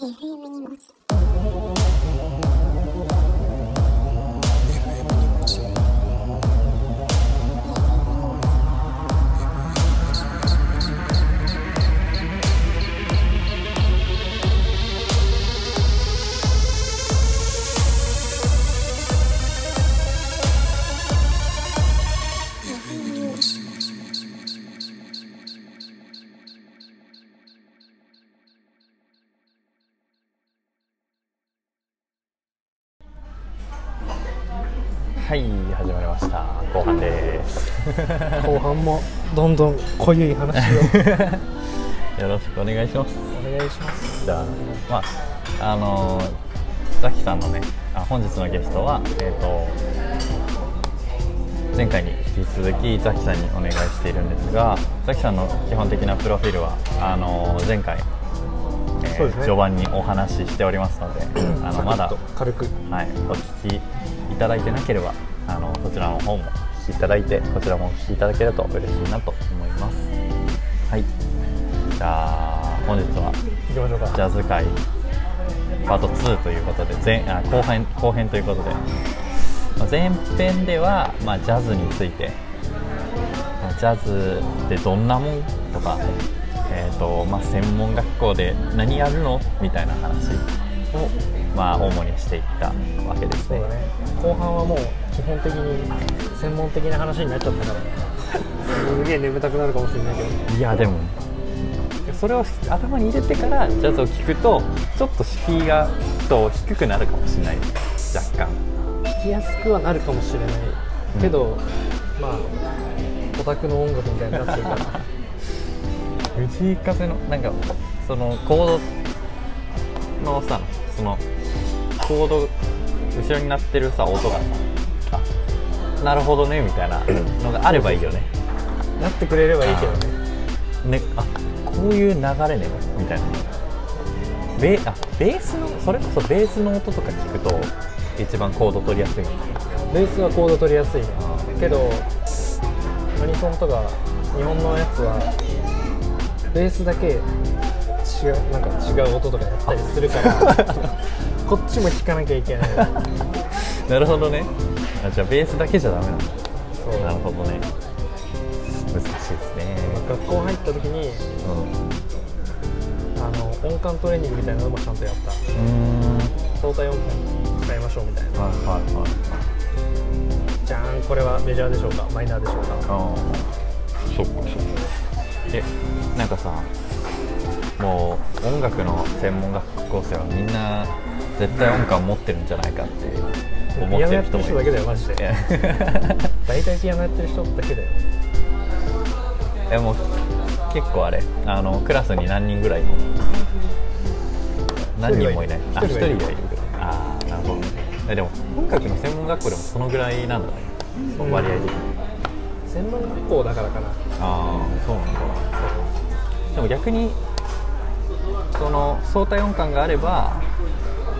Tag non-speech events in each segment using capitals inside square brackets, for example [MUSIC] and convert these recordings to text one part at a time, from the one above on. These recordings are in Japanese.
FM 荷物もどんどん濃ゆい話を。[LAUGHS] よろしくお願いします。お願いします。じゃあまああのザキさんのねあ本日のゲストはえっ、と前回に引き続きザキさんにお願いしているんですがザキさんの基本的なプロフィールはあの前回、えーね。序盤にお話ししておりますのであのまだ軽く。はい、お聞きいただいてなければあのそちらの方もお聞きいただいてこちらもお聞きいただけると嬉しいなと思います。はい。じゃあ本日はジャズ界パート2ということで前あ後編後編ということで、まあ前編では、まあ、ジャズについて。まあジャズってどんなもんとか、えーとまあ、専門学校で何やるのみたいな話を、まあ、主にしていったわけですね。ね。後半はもう基本的に専門的な話になっちゃったから。すげえ眠たくなるかもしれないけど。いやでも。それを頭に入れてからジャズを聴くとちょっと敷居がと低くなるかもしれない。若干。聞きやすくはなるかもしれない。けど、まあオタクの音楽みたいになってるから。藤井風のなんかそのコードのさそのコード後ろになってるさ音がさあなるほどねみたいなのがあればいいよね。なってくれればいいけどね。ねあこういう流れねみたいな。ベあベースのそれこそベースの音とか聞くと一番コード取りやすいベースはコード取りやすい。けどアニソンとか日本のやつはベースだけ違うなんか違う音とかやったりするから [LAUGHS] こっちも弾かなきゃいけない。なるほどねあじゃあベースだけじゃダメなんだ。そう。なるほどね。難しいですね。学校入った時にうあの音感トレーニングみたいなのもちゃんとやった。んうーん。相対音感使いましょうみたいな。はいはいはい。じゃんこれはメジャーでしょうか？マイナーでしょうか？ああそっかそっか。えなんかさもう音楽の専門学校生はみんな絶対音感持ってるんじゃないかって思ピアノってやってる人だる人もいるけだよマジで。大体ピアノやってる人だけだよ。え [LAUGHS] もう結構あれ。あのクラスに何人ぐらいの？何人もいない。あ一人はいいるぐらいああなるほどね。えでも音楽の専門学校でもそのぐらいなんだね。その割合的に。専門学校だからかな。ああそうなんだ。でも逆にその相対音感があれば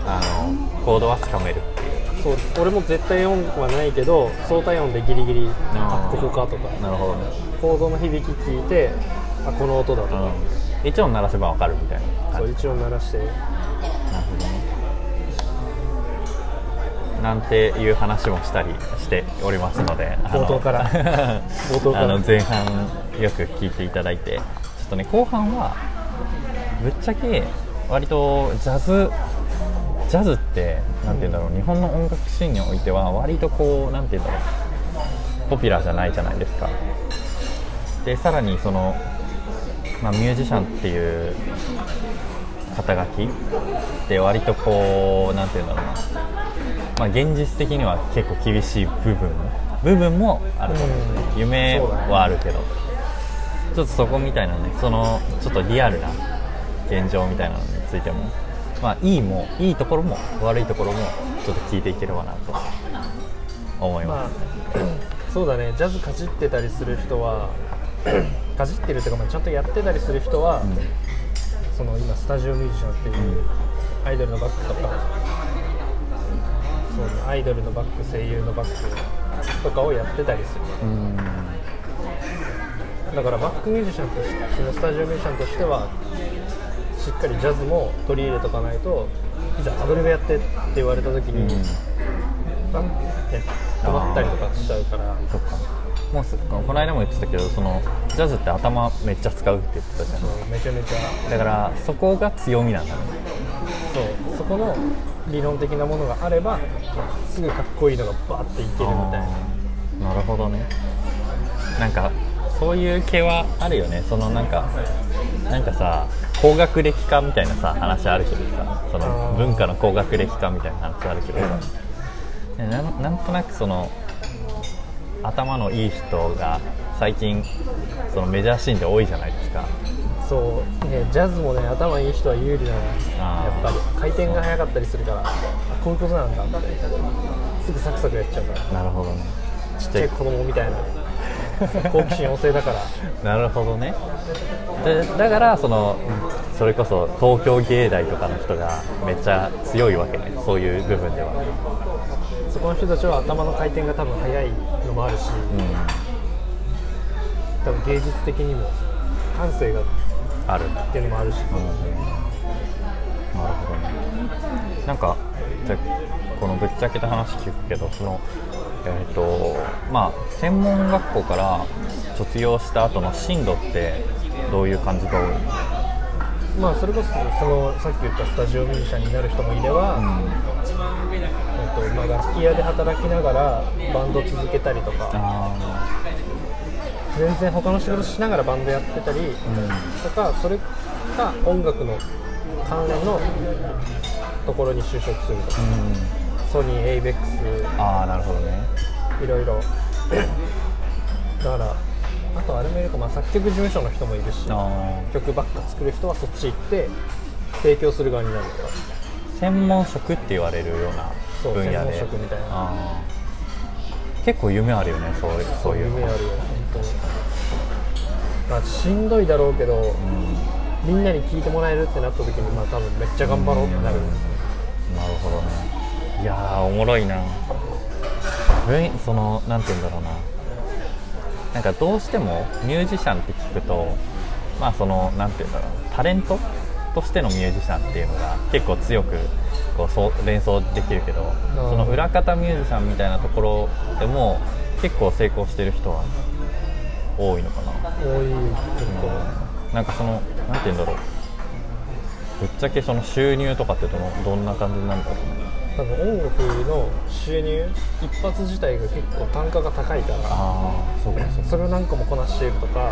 あのコードはつかめるそう俺も絶対音はないけど相対音でギリギリあここかとか。なるほどね。コードの響き聞いてあこの音だとか、うん。一音鳴らせばわかるみたいなそう一応鳴らして。なるほどね。なんていう話もしたりしておりますので冒頭から。[LAUGHS] 冒頭から。あの前半よく聞いていただいてちょっとね後半はぶっちゃけ割とジャズジャズってなんて言うんだろう日本の音楽シーンにおいては割とこうなんて言うんだろうポピュラーじゃないじゃないですか。でさらにその、まあ、ミュージシャンっていう肩書きって割とこうなんて言うんだろうな。まあ、現実的には結構厳しい部分。も部分もあると思う、うん。夢そうだねはあるけど、ちょっとそこみたいなねそのちょっとリアルな現状みたいなのについてもまあいいもいいところも悪いところもちょっと聞いていければなと思いままあそうだね。ジャズかじってたりする人はかじってるっていうか、まあ、ちゃんとやってたりする人は、その今スタジオミュージシャンっていうアイドルのバックとかそうねアイドルのバック声優のバックとかをやってたりする。すうん。だからバックミュージシャンとしてそのスタジオミュージシャンとしてはしっかりジャズも取り入れとかないといざアドリブやってって言われた時に、なん。て止まったりとかしちゃうから。そっか。もうすこの間も言ってたけどそのジャズって頭めっちゃ使うって言ってたじゃん。めちゃめちゃ。だからそこが強みなんだね。そうそこの理論的なものがあればすぐかっこいいのがバーっていけるみたいな。なるほどね。なんかそういう系はあるよね。そのなんかなんかさ高学歴化みたいなさ話あるけどさその文化の高学歴化みたいな話あるけど。さねなんなんとなくその頭のいい人が最近そのメジャーシーンで多いじゃないですか。そう。ねジャズもね頭いい人は有利なのあー。やっぱり。回転が速かったりするから。あこういうことなんだって。すぐサクサクやっちゃうから。なるほどね。ちっちゃい子供みたいな [LAUGHS] 好奇心旺盛だから。なるほどね。でだからそのそれこそ東京芸大とかの人がめっちゃ強いわけね。そういう部分では。そこの人たちは頭の回転が多分速いのもあるし。うん。多分芸術的にも感性がっある。ていうのもあるし。なるほどね。なんかじゃあこのぶっちゃけた話聞くけどそのえっ、とまあ専門学校から卒業した後の進路ってどういう感じが多い？のまあそれこそそのさっき言ったスタジオミュージシャンになる人もいれば、えっとまあ、楽器屋で働きながらバンド続けたりとかあ全然他の仕事しながらバンドやってたりーうん。とかそれか音楽の関連のところに就職するとかソニー、エイベックああなるほどね。スいろいろ。だからあとあれもいるか、まあ、作曲事務所の人もいるし曲ばっか作る人はそっち行って提供する側になるとか。専門職って言われるような分野で。専門職みたいな。結構夢あるよねそういうそういうの。夢あるよ本当に。まあしんどいだろうけど、みんなに聞いてもらえるってなった時にまあ多分めっちゃ頑張ろうってなる、なるほどねいやーおもろいな。分そのなんて言うんだろうな。なんかどうしてもミュージシャンって聞くとまあそのなんて言うんだろう。タレントとしてのミュージシャンっていうのが結構強くこうそう連想できるけどその裏方ミュージシャンみたいなところでも結構成功してる人は多いのかな。多い結構。なんかそのなんて言うんだろう。ぶっちゃけその収入とかってどのどんな感じなんだろう多分音楽の収入一発自体が結構単価が高いからそうかそうか。それを何個もこなしているとか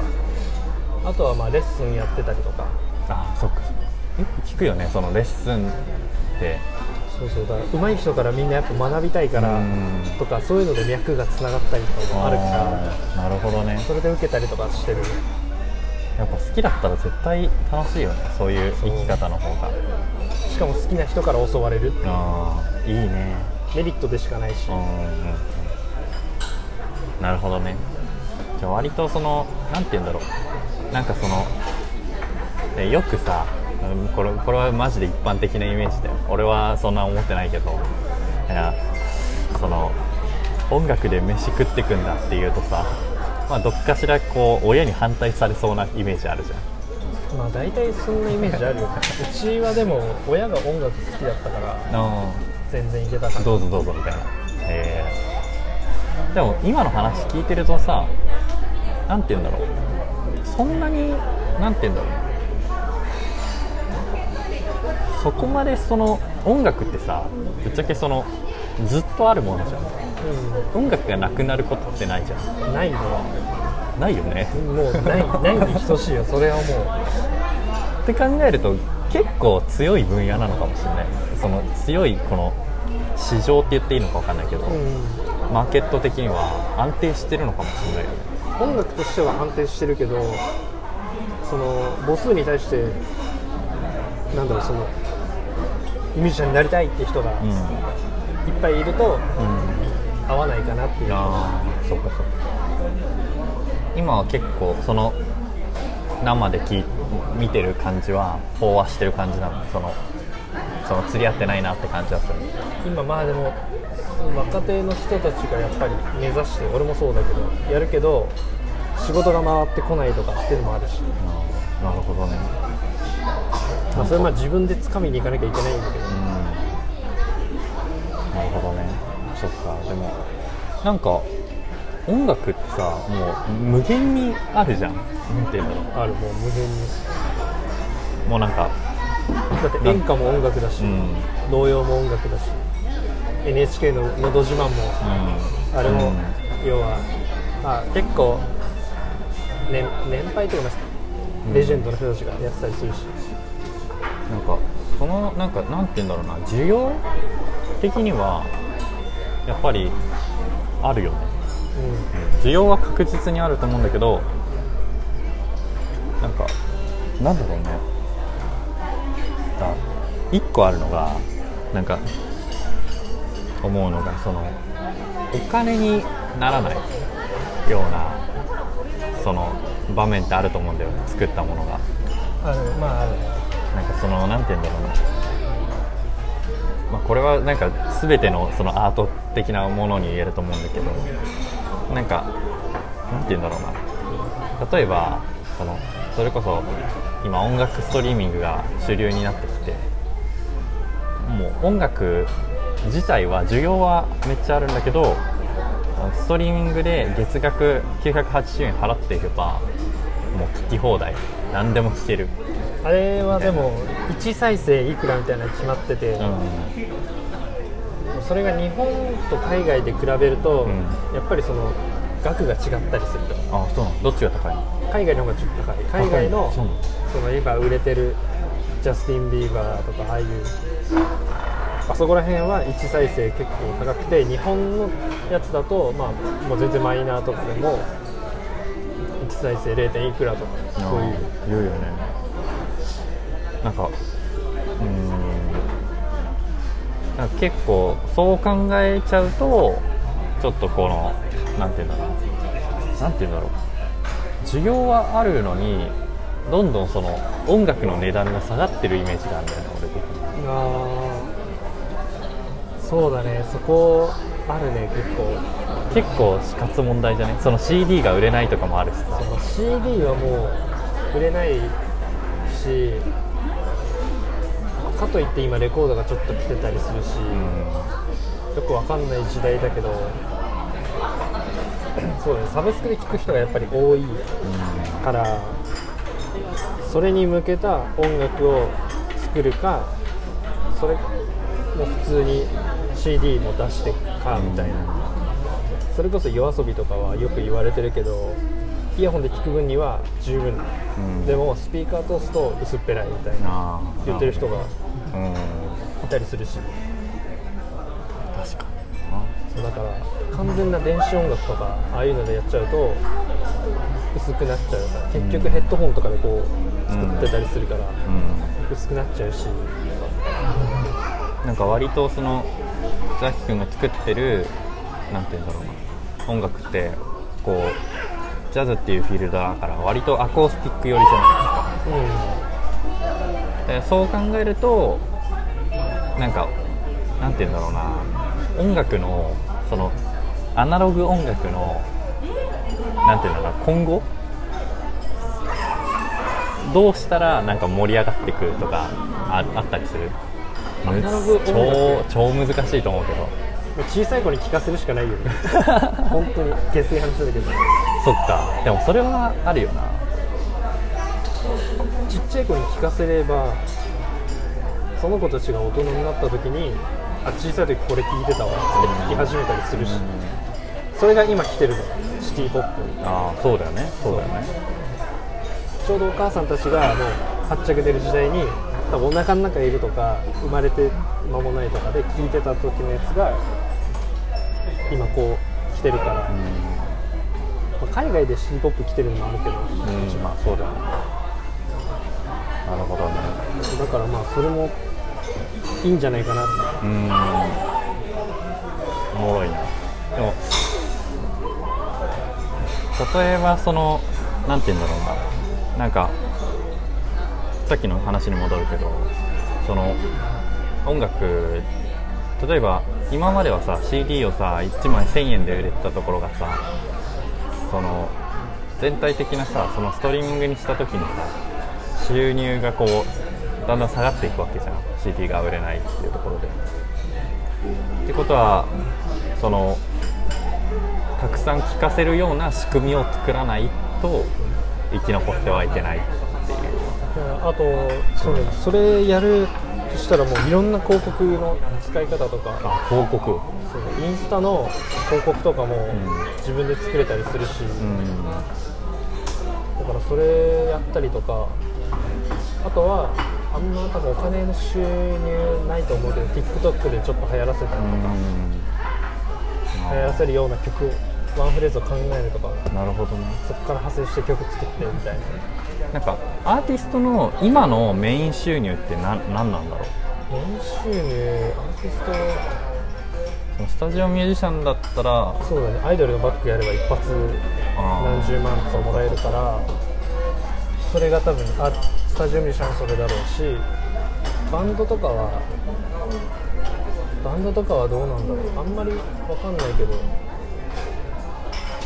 あとはまあレッスンやってたりとか。ああそっかよく聞くよねそのレッスンって。そうそうだから上手い人からみんなやっぱ学びたいからうん。とかそういうので脈がつながったりとかもあるからなるほどね。それで受けたりとかしてる。やっぱ好きだったら絶対楽しいよねそういう生き方の方が。しかも好きな人から教われるっていう。ああいいね。メリットでしかないし。うんうんうん。なるほどね。じゃあ割とそのなんて言うんだろう。なんかそのえよくさうんこれこれはマジで一般的なイメージだよ。俺はそんな思ってないけど。いやその音楽で飯食ってくんだっていうとさまあどっかしらこう親に反対されそうなイメージあるじゃん。まあ大体そんなイメージあるようちはでも親が音楽好きだったから。あ全然いけたから。どうぞどうぞみたいな。えー。でも今の話聞いてるとさなんて言うんだろう。そんなになんて言うんだろう。そこまでその音楽ってさぶっちゃけそのずっとあるものじゃん。音楽がなくなることってないじゃん。うんないねないよね。もうない [LAUGHS] ないに等しいよそれはもう。って考えると結構強い分野なのかもしれないその強いこの市場って言っていいのか分かんないけど、うん。マーケット的には安定してるのかもしれないよね。音楽としては安定してるけどその母数に対してなんだろうそのミュージシャンになりたいって人がいっうんぱいいるとうん。合わないかなっていう。ああそっかそっか。今は結構その生で聞い見てる感じは飽和してる感じなの？そのその釣り合ってないなって感じはする。今まあでも若手の人たちがやっぱり目指して俺もそうだけどやるけど仕事が回ってこないとかっていうのもあるし。なるほどね。まあ、それはまあ自分で掴みに行かなきゃいけないんだけど、うん。なるほどね。そっか。でもなんか音楽ってさもう無限にあるじゃん。なんていうんだろあるもう無限に。うもうなんかだって演歌も音楽だし、うん。童謡も音楽だし NHK の「のど自慢」もうん。あれも、うん。要は、まあ、結構年年配というか、うん。レジェンドの人たちがやってたりするし、なんかそのなんかなんて言うんだろうな。需要的にはやっぱりあるよね。需要は確実にあると思うんだけどなんかなんだろうねだ一個あるのがなんか思うのがそのお金にならないようなその場面ってあると思うんだよ作ったものが。あるまあある。なんかそのなんて言うんだろうな、まあ、これはなんか全てのそのアート的なものに言えると思うんだけどなんかなんて言うんだろうな。例えばそのそれこそ今音楽ストリーミングが主流になってきてもう音楽自体は需要はめっちゃあるんだけどストリーミングで月額980円払っていけばもう聞き放題何でも聞ける。あれはでも1再生いくらみたいなの決まってて、うん。それが日本と海外で比べると、うん。やっぱりその額が違ったりすると。あそうなの。どっちが高いの？海外の方がちょっと高い。海外のその今売れてるジャスティン・ビーバーとかああいうあそこら辺は1再生結構高くて日本のやつだと、まあ、もう全然マイナーとかでも1再生 0. 点いくらとかそういう。言うよねなんかうん。なんか結構そう考えちゃうとちょっとこのなんていうんだろう。なんていうんだろう。需要はあるのにどんどんその音楽の値段が下がってるイメージがあるんだよね俺的に。あーそうだね。そこあるね結構。結構死活問題じゃね？その CD が売れないとかもあるしさ。その CD はもう売れないしかといって今レコードがちょっと来てたりするし、よくわかんない時代だけどそうだね。サブスクで聴く人がやっぱり多いからそれに向けた音楽を作るかそれも普通に CD も出してかみたいな。それこそ夜遊びとかはよく言われてるけどイヤホンで聴く分には十分、うん。でもスピーカー通すと薄っぺらいみたいな言ってる人がうん。いたりするし。確かそうだから完全な電子音楽とかああいうのでやっちゃうと薄くなっちゃうから結局ヘッドホンとかでこう作ってたりするから薄くなっちゃうし。なんか割とそのザキ君が作ってるなんて言うんだろうな音楽ってこうジャズっていうフィールドだから割とアコースティック寄りじゃないですか。でそう考えるとなんかなんて言うんだろうな音楽のそのアナログ音楽のなんて言うんだろうな今後？どうしたらなんか盛り上がってくるとかああったりする？超超難しいと思うけど。うん小さい子に聞かせるしかないよね。[LAUGHS] 本当に下水話だけど。そっか。でもそれはあるよな。ちっちゃい子に聞かせればその子たちが大人になった時にあ小さい時これ聞いてたわって聞き始めたりするしそれが今来てるの。シティポップ。ああそうだよね。そうだよね。ちょうどお母さんたちがもうはっちゃけてる時代に多分お腹の中にいるとか生まれて間もないとかで聞いてた時のやつが今こう来てるから、まあ海外でシティポップ来てるのもあるけど、うん、うん、まあそうだよね。なるほどね。だからまあそれもいいんじゃないかなって。うん。おもろいな。でも例えばそのなんて言うんだろうな。なんかさっきの話に戻るけどその音楽例えば今まではさ CD をさ1枚1000円で売れてたところがさその全体的なさそのストリーミングにした時にさ収入がこうだんだん下がっていくわけじゃん。CD が売れないっていうところで。ってことはそのさん聴かせるような仕組みを作らないと生き残ってはいけないっていう。あとそうねそれやるとしたらもういろんな広告の使い方とか。あ広告。そうインスタの広告とかもん自分で作れたりするし、うん。だからそれやったりとか。あとはあんま多分お金の収入ないと思うけど TikTok でちょっと流行らせたりとか、流行らせるような曲をワンフレーズを考えるとかなるほどね。そこから派生して曲作ってみたいな。なんかアーティストの今のメイン収入って何何なんだろう？年収入アーティスト。そのスタジオミュージシャンだったらそうだね。アイドルのバックやれば一発何十万とかもらえるからそれが多分あスタジオミュージシャンはそれだろうしバンドとかはバンドとかはどうなんだろう。あんまりわかんないけど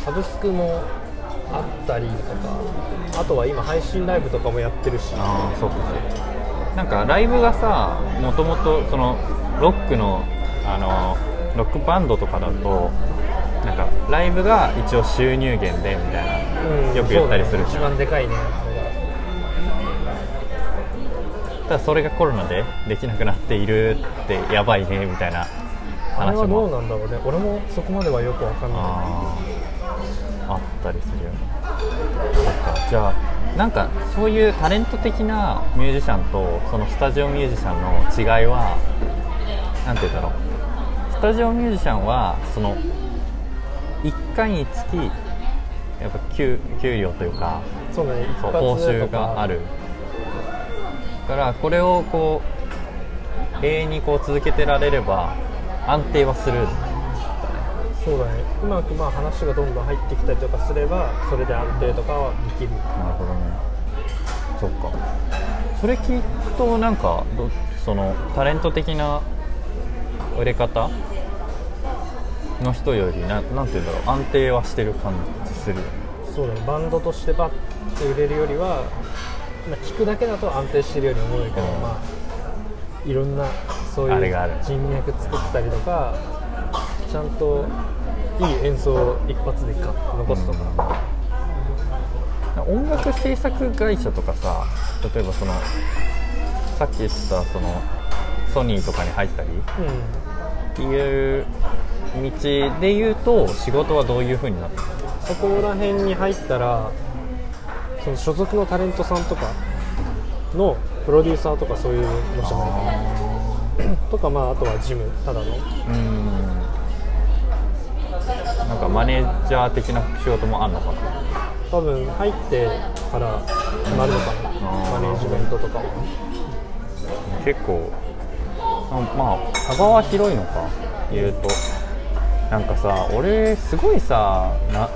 サブスクもあったりとかあとは今配信ライブとかもやってるし。ああそうかそうか。なんかライブがさもともとそのロックのあのロックバンドとかだとなんかライブが一応収入源でみたいな、うんよく言ったりするね。一番でかいね。ただそれがコロナでできなくなっているってやばいねみたいなあれ話はどうもなんだろうね。俺もそこまではよくわかんないあったりするよね。そっかじゃあなんかそういうタレント的なミュージシャンとそのスタジオミュージシャンの違いはなんて言うんだろう。スタジオミュージシャンはその1回につきやっぱ給給料というかそうねそう報酬があるからこれをこう永遠にこう続けてられれば安定はする。そうだね。うまくまあ話がどんどん入ってきたりとかすればそれで安定とかはできる。なるほどね。そっか。それ聞くとなんかどそのタレント的な売れ方の人よりななんて言うんだろう安定はしてる感じするよね。そうだね。バンドとしてバッて売れるよりは、まあ、聞くだけだと安定してるように思うけど、うん。まあいろんなそういうあれがある。人脈作ったりとかちゃんといい演奏を一発でか残すとか、音楽制作会社とかさ例えばそのさっき言ってたそのソニーとかに入ったりっていう道で言うと仕事はどういう風になってるうん、そこら辺に入ったらその所属のタレントさんとかのプロデューサーとかそういうのじゃない。かなとかまああとはジムただのかマネージャー的な仕事もあんのかな？多分入ってから決まるのかな？マネージメントとかは。結構あまあ幅は広いのか言うと。なんかさ俺すごいさな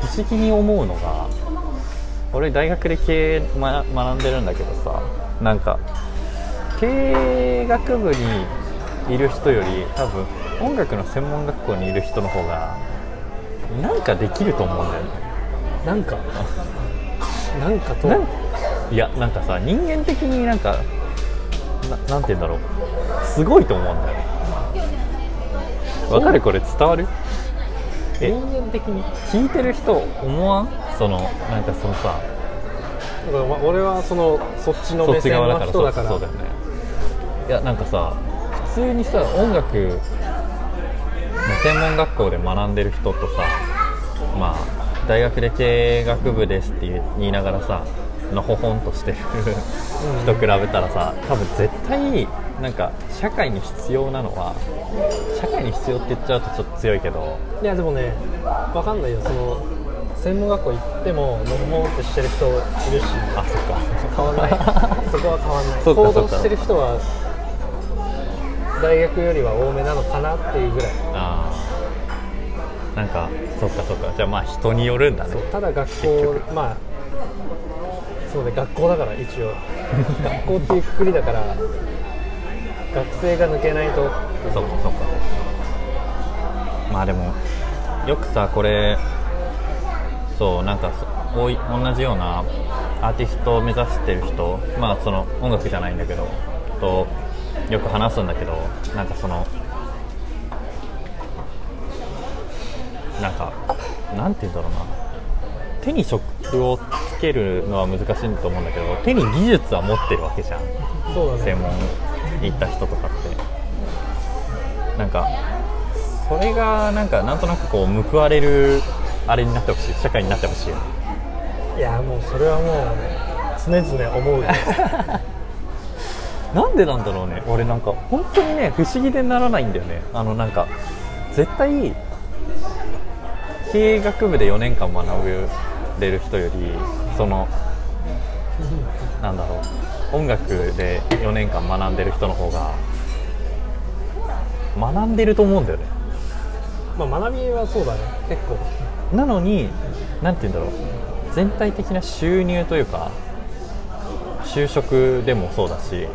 不思議に思うのが俺大学で経営、ま、学んでるんだけどさなんか経営学部にいる人より多分音楽の専門学校にいる人の方がなんかできると思うんだよね。なんか？[LAUGHS] なんかと？なん？いやなんかさ人間的になんかななんて言うんだろう。すごいと思うんだよね。わかる？これ伝わる？え？人間的に？聞いてる人思わん？そのなんかそのさ。だからまあ俺はそのそっちの目線のち側だから。人だからそうそうだよね。いやなんかさ普通にさ音楽の専門学校で学んでる人とさまあ大学で経営学部ですって言いながらさのほほんとしてる人比べたらさ多分絶対なんか社会に必要なのは社会に必要って言っちゃうとちょっと強いけどいやでもねわかんないよ。その専門学校行ってものほほんってしてる人いるしあそっか。変わんない。[LAUGHS] そこは変わんない。行動してる人は大学よりは多めなのかなっていうぐらいなんかそっかそっか。じゃあまあ人によるんだね。ただ学結校局。まあそうね学校だから一応。[LAUGHS] 学校っていうくくりだから学生が抜けないと。そっかそっか。まあでもよくさこれそうなんかそおい同じようなアーティストを目指してる人まあその音楽じゃないんだけどとよく話すんだけどなんかそのなんかなんて言うんだろうな。手に職をつけるのは難しいと思うんだけど手に技術は持ってるわけじゃん。そうだね。専門行った人とかって。なんかそれがなんかなんとなくこう報われるあれになってほしい。社会になってほしいよね。いやもうそれはもう常々思うよ。[LAUGHS] なんでなんだろうね。俺なんか本当にね不思議でならないんだよね。あのなんか絶対経営学部で4年間学べる人よりそのなんだろう音楽で4年間学んでる人の方が学んでると思うんだよね。まあ学びはそうだね。結構。なのに何て言うんだろう。全体的な収入というか就職でもそうだし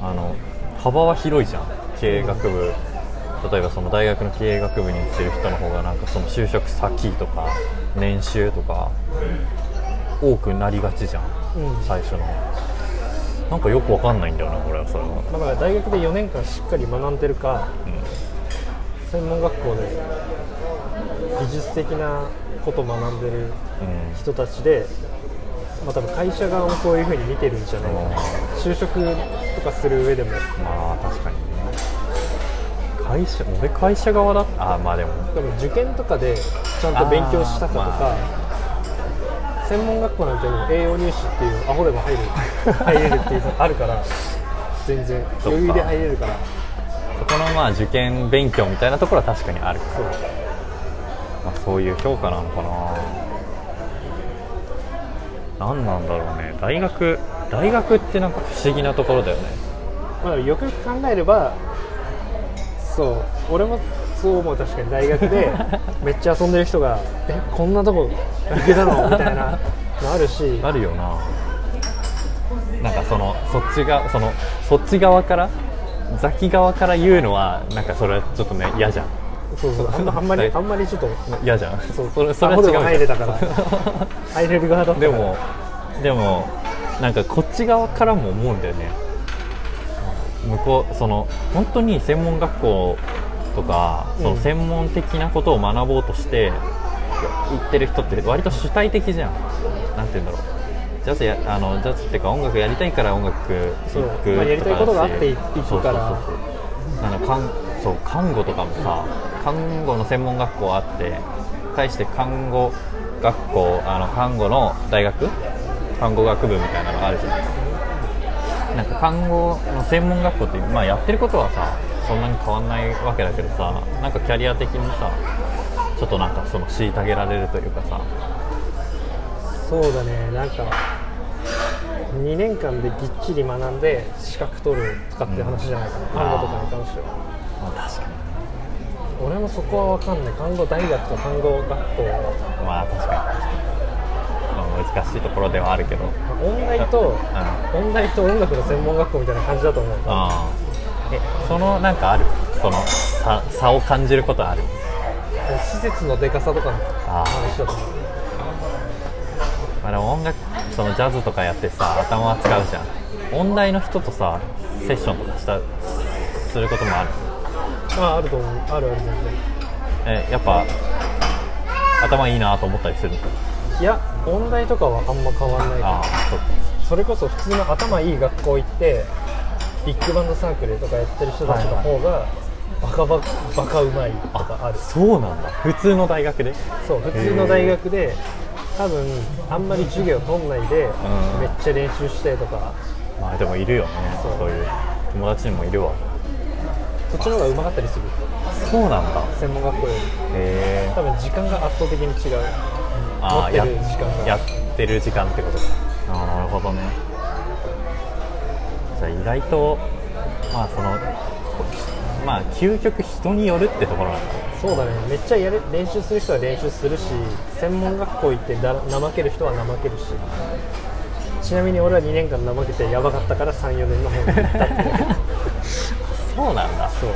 あの幅は広いじゃん。経営学部例えばその大学の経営学部に行ってる人の方がなんかその就職先とか年収とか多くなりがちじゃんうん。最初の。なんかよくわかんないんだよなこれはそれは、だから大学で4年間しっかり学んでるか専門学校で技術的なこと学んでるうん。うん人たちで、まあ、多分会社側もそういう風に見てるんじゃないかな。就職とかする上でも。まあ確かに。ね会社俺会社側だあまあでも。多分受験とかでちゃんと勉強したかとか、専門学校なんてもう栄養入試っていうアホでも入る。[LAUGHS] 入れるっていうのあるから全然。余裕で入れるから。そこのまあ受験勉強みたいなところは確かにあるから。そう。まあ、そういう評価なのかな。何なんだろうね。大学大学ってなんか不思議なところだよね。まあ、よくよく考えればそう。俺もそう思う確かに大学で [LAUGHS] めっちゃ遊んでる人がえこんなとこ行けたの？[LAUGHS] みたいなのあるし。あるよな。なんかそのそっちがそのそっち側からザキ側から言うのはなんかそれはちょっとね嫌じゃん。そうそう。あんまりあんまりちょっと嫌じゃん。そう。それそれは違う入れたから。入れる側だったから。でもでもなんかこっち側からも思うんだよね向こうその本当に専門学校とかそのうん専門的なことを学ぼうとして行ってる人って割と主体的じゃん。なんて言うんだろう。ジャズやあのジャズっていうか音楽やりたいから音楽そう。行くまあやりたいことがあってと行くから。そうそう看そう看護とかもさ看護の専門学校あって対して看護学校あの看護の大学？看護学部みたいなのがあるじゃんなんか看護の専門学校って、まあ、やってることはさそんなに変わんないわけだけどさなんかキャリア的にさちょっとなんかその虐げられるというかさ。そうだね。なんか2年間でぎっちり学んで資格取るとかっていう話じゃないかな、うん。看護とかに関しては。まあ確かに。俺もそこは分かんない。看護大学と看護学校は。まあ確かに難しいところではあるけど。音大とあ音大と音楽の専門学校みたいな感じだと思うあえそのなんかある？その差差を感じることある？施設のでかさとかの話だと思う。まあ、でも音楽そのジャズとかやってさ頭は使うじゃん。音大の人とさセッションとかしたすることもある？まああると思う。あるある全えやっぱ頭いいなと思ったりする然いや音大とかはあんま変わんないああそっか。それこそ普通の頭いい学校行ってビッグバンドサークルとかやってる人たちの方がバカバカバカうまいとかある。そうなんだ。普通の大学で？そう普通の大学で多分あんまり授業取んないでうん。めっちゃ練習してとか。まあでもいるよね。そう。そういう友達にもいるわ。そっちの方がうまかったりする。そうなんだ。専門学校より。へえ多分時間が圧倒的に違うああや持ってる時間がやってる時間ってことか。ああなるほどね。じゃあ意外とまあそのまあ究極人によるってところなんだ。そうだね。めっちゃやる練習する人は練習するし専門学校行ってだ怠ける人は怠けるし。ちなみに俺は2年間怠けてやばかったから34年の方に行ったって。そうなんだ。そう。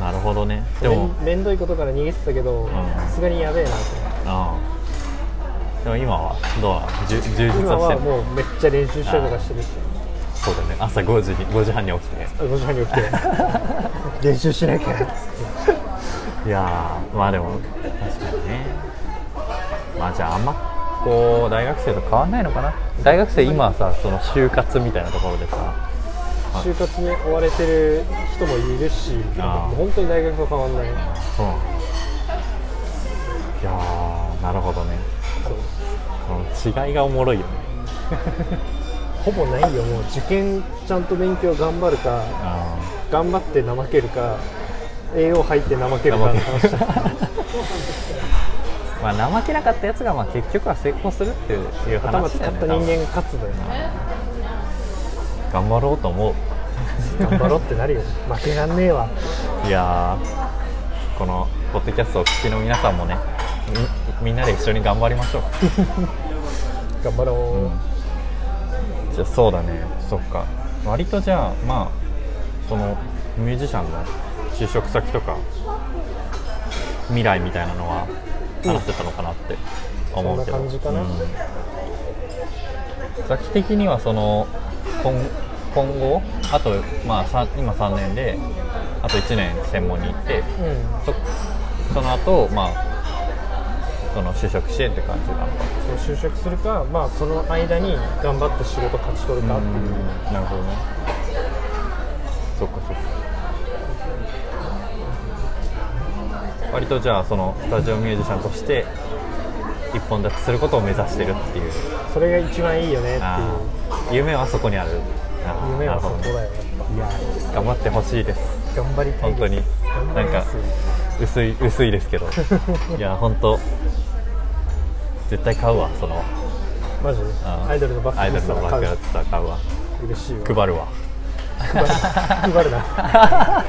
なるほどね。でもめんどいことから逃げてたけどん。さすがにやべえなってああでも今はどうなの？じゅ充実今ははしてる？もうめっちゃ練習したりとかしてるし。そうだね。朝5時に5時半に起きて。5時半に起きて。[LAUGHS] 練習しなきゃ。いやーまあでも確かにね。まあじゃああんまこう大学生と変わんないのかな？大学生今はさその就活みたいなところでさ。就活に追われてる人もいるし本当に大学と変わんない。そういやーなるほどね。そう。その違いがおもろいよね。[LAUGHS] ほぼないよ。もう受験ちゃんと勉強頑張るかあ頑張って怠けるか栄養入って怠けるかの話。だ [LAUGHS] まあ怠けなかったやつがまあ結局は成功するっていう頭話だよね使った人間が勝つだよ頑張ろうと思う。頑張ろうってなるよ [LAUGHS] 負けらんねえわ。いやーこのポッドキャストをお聞きの皆さんもねみみんなで一緒に頑張りましょう。[LAUGHS] 頑張ろう、じゃあそうだね。そっか。割とじゃあまあそのミュージシャンの就職先とか未来みたいなのは話せたのかなって思うけど、そんな感じかな。うん。ザキ的にはその今今後あと、まあ、さ今3年であと1年専門に行ってうん。そその後まあその就職してって感じなのかそう就職するかまあその間に頑張って仕事勝ち取るかっていう。なるほどね。そっかそっか。割とじゃあそのスタジオミュージシャンとして一本立ちすることを目指してるっていう。それが一番いいよねってあいう。ー。夢はそこにある。夢はそこだよ。ねぱいや頑張ってほしいです。頑張りたいです。本当に。なんか薄い薄いですけど。[LAUGHS] いや本当絶対買うわその。マジ？アイドルのバッアイグドルのバッグだったら買うわ。嬉しいわ。配るわ。配る。な。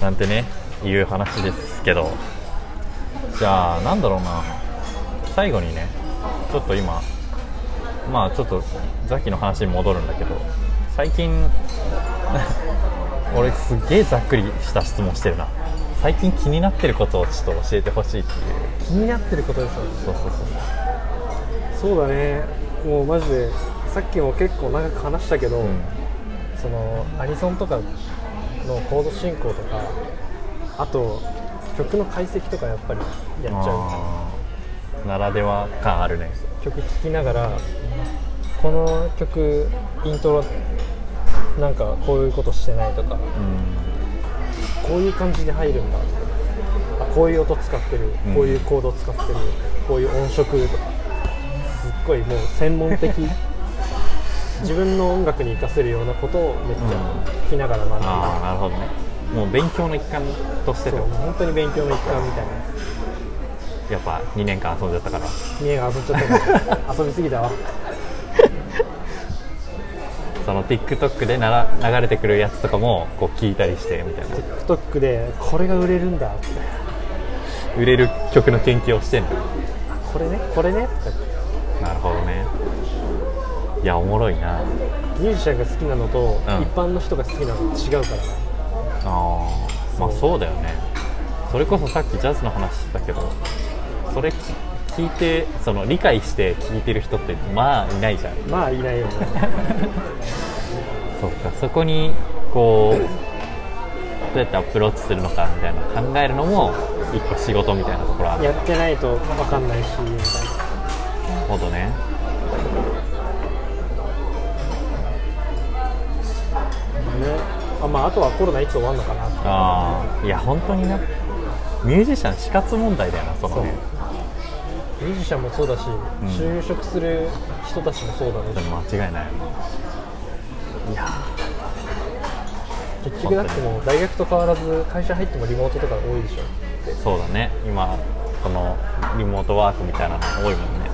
[LAUGHS] なんてねいう話ですけど。じゃあなんだろうな。最後にねちょっと今まあちょっとザキの話に戻るんだけど最近 [LAUGHS] 俺すっげえざっくりした質問してるな最近気になってることをちょっと教えてほしいっていう。気になってることでしょそうそうそう。そうだね。もうマジでさっきも結構長く話したけど、うん。そのアニソンとかのコード進行とかあと曲の解析とかやっぱりやっちゃう。ならでは感あるね。曲聴きながらこの曲イントロなんかこういうことしてないとか。うんこういう感じで入るんだ。あこういう音使ってる。うん。こういうコード使ってる、こういう音色とか。すっごいもう専門的。[LAUGHS] 自分の音楽に活かせるようなことをめっちゃ聞きながら学んでいああなるほどね。もう勉強の一環としてそう。本当に勉強の一環みたいな。やっぱ2年間遊んじゃったから。家が遊んじゃったから。[LAUGHS] 遊びすぎたわその TikTok でなら流れてくるやつとかもこう聞いたりしてみたいな。TikTok でこれが売れるんだって。売れる曲の研究をしてんの。これね？これね？とかなるほどね。いやおもろいな。あミュージシャンが好きなのと、ん。一般の人が好きなの違うから。あまあそう。そうだよね。それこそさっきジャズの話したけどそれ聞いてその理解して聞いてる人ってまあいないじゃん。まあいないよね。[LAUGHS] そっかそこにこうどうやってアプローチするのかみたいな考えるのも一個仕事みたいなところある。やってないと分かんないし。みたいなほどね。ね。あまああとはコロナいつ終わるのかな。ああいや本当にな。ミュージシャン死活問題だよなそのねミュージシャンもそうだし、ん。就職する人たちもそうだろうしでも間違いない。よねいや結局だってもう大学と変わらず会社入ってもリモートとか多いでしょ。そうだね。今そのリモートワークみたいなの多いもんね。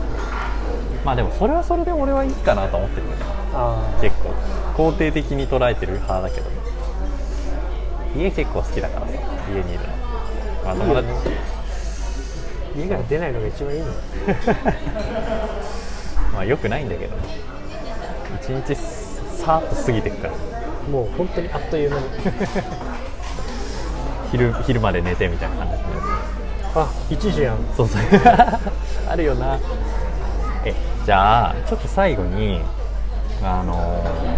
まあでもそれはそれで俺はいいかなと思ってるよね。あ結構。肯定的に捉えてる派だけど。家結構好きだからさ。家にいるの。まあ友達いいよ家から出ないのが一番いいの。[LAUGHS] まあよくないんだけどね。一日さーっと過ぎてくから。もう本当にあっという間に。[LAUGHS] 昼昼まで寝てみたいな感じであ一時やん。そうそう。[LAUGHS] あるよな。えじゃあちょっと最後にあのー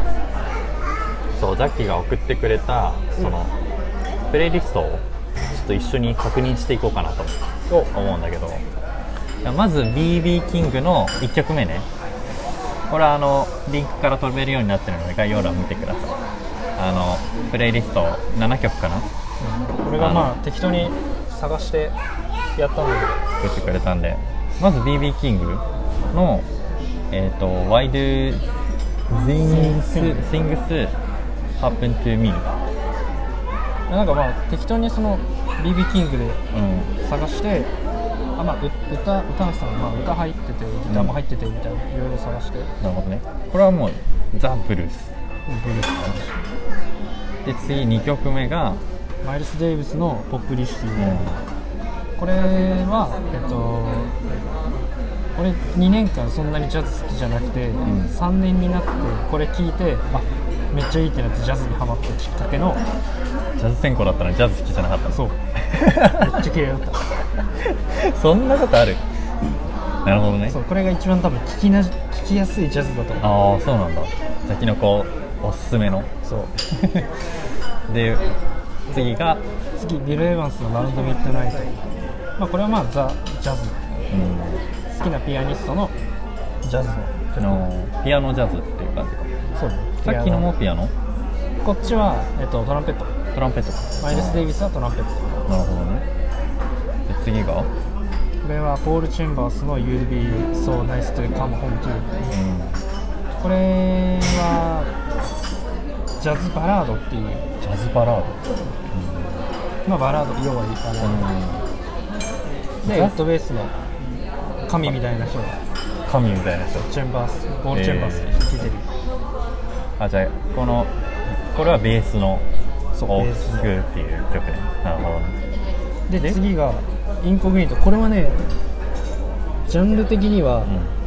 そうザッキーが送ってくれたその、プレイリストをちょっと一緒に確認していこうかなとお思うんだけど。まず BB キングの1曲目ね。これはあのリンクから飛べるようになってるので概要欄見てください。あのプレイリスト7曲かな。これがまあ適当に探してやったんだ作ってくれたんで。まず BB キングのえっ、と Why do things, things happen to me なんかまあ適当にその BB キングでうん。探してあまあう歌歌さん、まあ、歌入っててギターも入っててみたいないろいろ探して。なるほどね。これはもうザ・ブルース。ブルース。で次2曲目が、マイルス・デイビスの「ポップリシティうで」これはえっと俺2年間そんなにジャズ好きじゃなくて、ん。3年になってこれ聞いてあめっちゃいいってなってジャズにハマったきっかけのんジャズ専攻だったらジャズ好きじゃなかったの。そうめっちゃ綺麗だった。そんなことある？なるほどね。そうこれが一番多分聞きな聞きやすいジャズだと思う。ああそうなんだ。さっきのこうおすすめの。そう。[LAUGHS] で次が、次ビル・エヴァンスの「ラウンド・ミッドナイト」まあこれはまあザ・ジャズ。うん、好きなピアニストのジャズ。のピアノジャズっていう感じか。そう。さっきのもピアノ。こっちは、えっと、トランペットトランペット。かマイルス・デイビスはトランペット。なるほどね。で次が？これはポール・チェンバースの「You'll be so nice to come home to」うん。これはジャズバラードっていう。ジャズバラード？まあバラード要はバラードでウッドベースの神みたいな人。が神みたいな人。チェンバースポール・チェンバースで弾いてる、あじゃあこのこれはベースの大きくっていう曲ねなるほどね。でで次がインコグニートこれはねジャンル的には、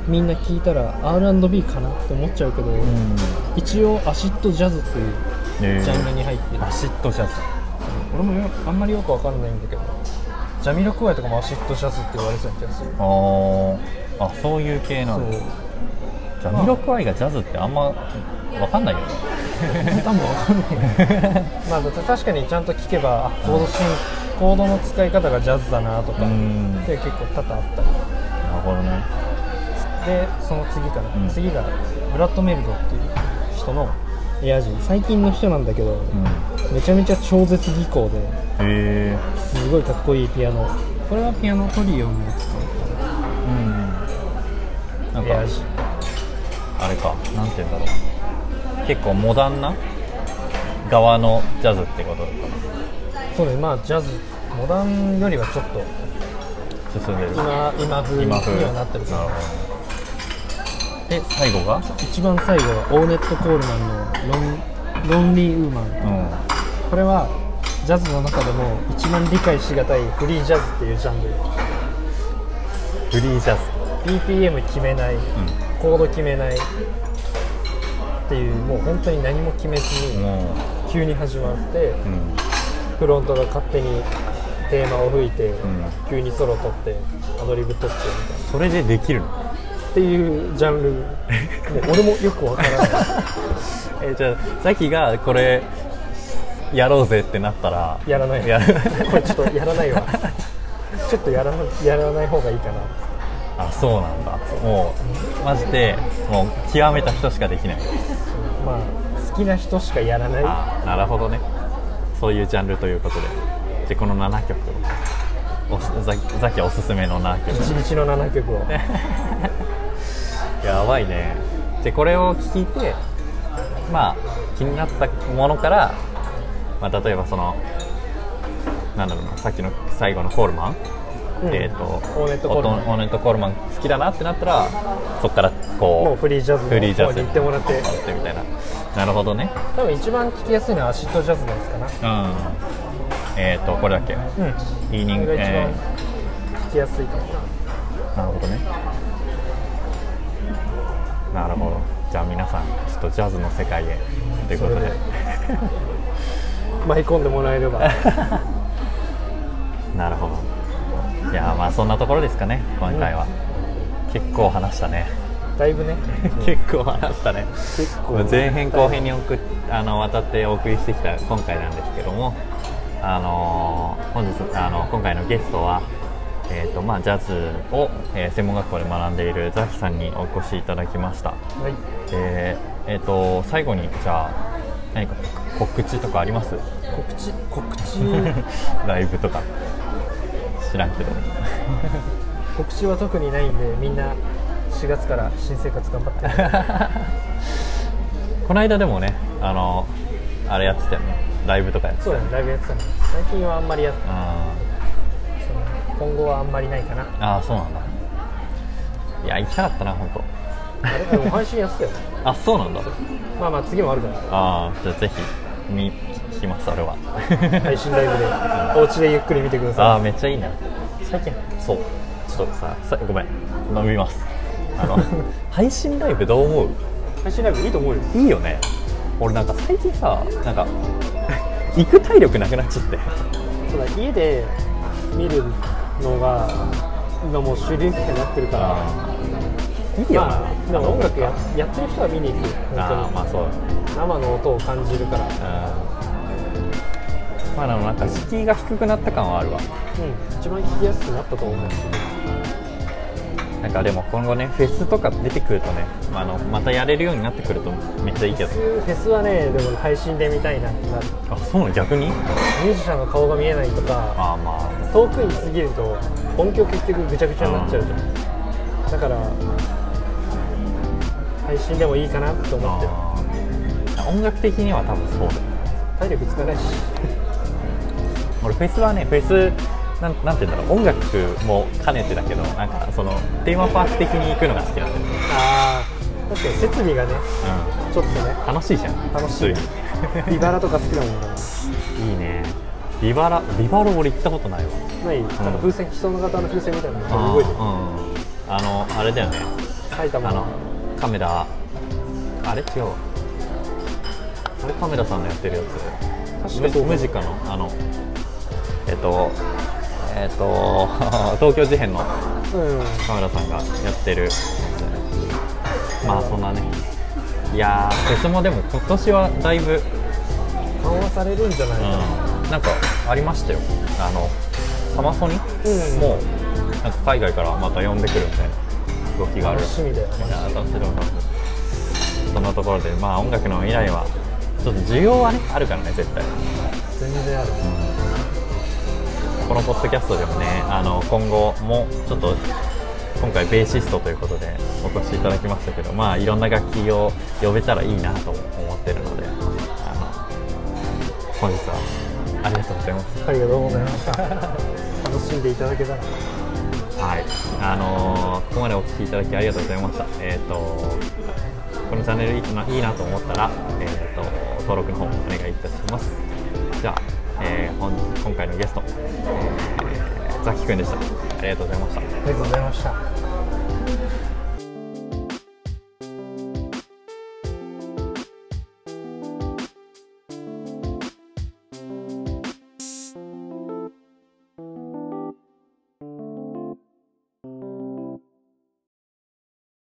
みんな聞いたら R&B かなって思っちゃうけど、一応アシッドジャズっていうえー。ジャンルに入ってる、アシッドジャズ。俺もよあんまりよくわかんないんだけどジャミロクワイとかもアシッドジャズって言われてた気がする。あー。あそういう系なそんだ。う。ジャミロクワイがジャズってあんまわかんないよね多分わかんない。まあだって確かにちゃんと聞けばあコード進コードの使い方がジャズだなとかうん。で結構多々あった。りなるほどね。でその次かな、うん。次がブラッド・メルドっていう人のエアジー。最近の人なんだけど、うん。めちゃめちゃ超絶技巧ですごいかっこいいピアノ。これはピアノトリオのやつかうんなんかエアジあれか。なんて言うんだろう結構モダンな側のジャズってこと？だかそうねまあジャズモダンよりはちょっとな進んでる。今今風にはなってるけどなるほど。で最後が？一番最後はオーネット・コールマンのロン「ロンリー・ウーマン」うん。これはジャズの中でも一番理解しがたいフリージャズっていうジャンル。フリージャズ。BPM 決めない、コード決めないっていうもう本当に何も決めずにも急に始まってフロントが勝手にテーマを吹いて、ん急にソロ取ってアドリブ取ってみたいな。それでできるの？っていうジャンルもう俺もよくわからない。[LAUGHS] えじゃあさっきがこれやろうぜってなったらやらない。やらこれちょっとやらないわ。ちょっとやらなやらない方がいいかなあそうなんだ。もうマジでもう極めた人しかできない。まあ好きな人しかやらない。あなるほどね。そういうジャンルということで。じゃあこの7曲おすざざっきおすすめの7曲。一日の7曲を。[LAUGHS] やばいね。でこれを聞いてまあ気になったものから、まあ、例えばそのなんだろうなさっきの最後のコールマン、うんえー、とオーネットコールマン。オーネットコールマン好きだなってなったらそこからこうフリージャズのフリージャズ。方に行ってもらって。ってみたいな。なるほどね。多分一番聴きやすいのはアシッドジャズのやつかな。うん。えっ、とこれだっけ。うん。イーニングこれが一番え聴きやすいかも。ーなるほどね。なるほど。じゃあ皆さんちょっとジャズの世界へ。ということで。舞い込んでもらえれば。[LAUGHS] なるほどいやーまあそんなところですかね今回は、結構話したね。だいぶね。[LAUGHS] 結構話したね。結構前編後編に送っあの渡ってお送りしてきた今回なんですけども、あのー本日あの今回のゲストは、えーとまあ、ジャズを、えー専門学校で学んでいるザキさんにお越しいただきました。はい。でえー、と最後にじゃあ何か告知とかあります？告知告知？[LAUGHS] ライブとか知らんけど [LAUGHS] 告知は特にないんでみんな4月から新生活頑張って。[LAUGHS] この間でもねあのあれやってたよね。ライブとかやってたそうだねライブやってたね。最近はあんまりやっあその今後はあんまりないかな。あーそうなんだ。いや行きたかったな本当。あれでも配信やってたよ [LAUGHS] あそうなんだ。まあまあ次もあるから。ああじゃあぜひきますそれは。配信ライブで。お家でゆっくり見てください。ああめっちゃいいな。最近。そう。ちょっとささごめん。飲みます。あの [LAUGHS] 配信ライブどう思う？配信ライブいいと思うよ。いいよね。俺なんか最近さなんか行く体力なくなっちゃって。そうだ家で見るのが今もう主流になってるから。いいよな、まあ、でも音楽ややってる人は見に行く。よあ本あまあそう当に生の音を感じるから。うんまあでもなんか敷居が低くなった感はあるわ。うん一番聞きやすくなったと思う。しなんかでも今後ねフェスとか出てくるとね、まあ、あのまたやれるようになってくるとめっちゃいいけど。フェスはねでも配信で見たいなってなる。あそうなの？逆に？ミュージシャンの顔が見えないとかああまあ。遠くに過ぎると音響結局ぐちゃぐちゃになっちゃうじゃん。だから配信でもいいかなって思ってる。あー。音楽的には多分そうだよ。体力つかないし俺フェスはねフェスなんなんて言うんだろう音楽も兼ねてだけどなんかそのテーマパーク的に行くのが好きなんだよね、ああ確かに設備がねちょっとね。うん、楽しいじゃん。楽しい。ビバラとか好きだもんねにいいね。ビバラビバラ俺行ったことないわ。ない？なんか風船人の型の風船みたいなのがあ動いてる。ーうん。あのあれだよね。埼玉の。カメラ。あれ？違うわ。あれカメラさんのやってるやつ。確かそうムムジカのあのえっとえっと [LAUGHS] 東京事変のうん。カメラさんがやってる。まあそんなね。いやーフェスもでも今年はだいぶ、緩和されるんじゃないか。なうん、なんかありましたよ。あのサマソニ？うん。もなんか海外からまた呼んでくるみたいな動きがある。楽しみだよ。そんなところでまあ音楽の未来はちょっと需要はねあるからね絶対。全然あるこのポッドキャストでもねあの今後もちょっと今回ベーシストということでお越しいただきましたけどまあいろんな楽器を呼べたらいいなと思ってるのであの本日はありがとうございますありがとうございました楽しんでいただけたらはい、あのーここまでお聞きいただきありがとうございました。えっ、とこのチャンネルいいないいなと思ったら、えっ、と登録の方お願いいたします。じゃあ、えー本今回のゲスト、えーザキくんでした。ありがとうございました。ありがとうございました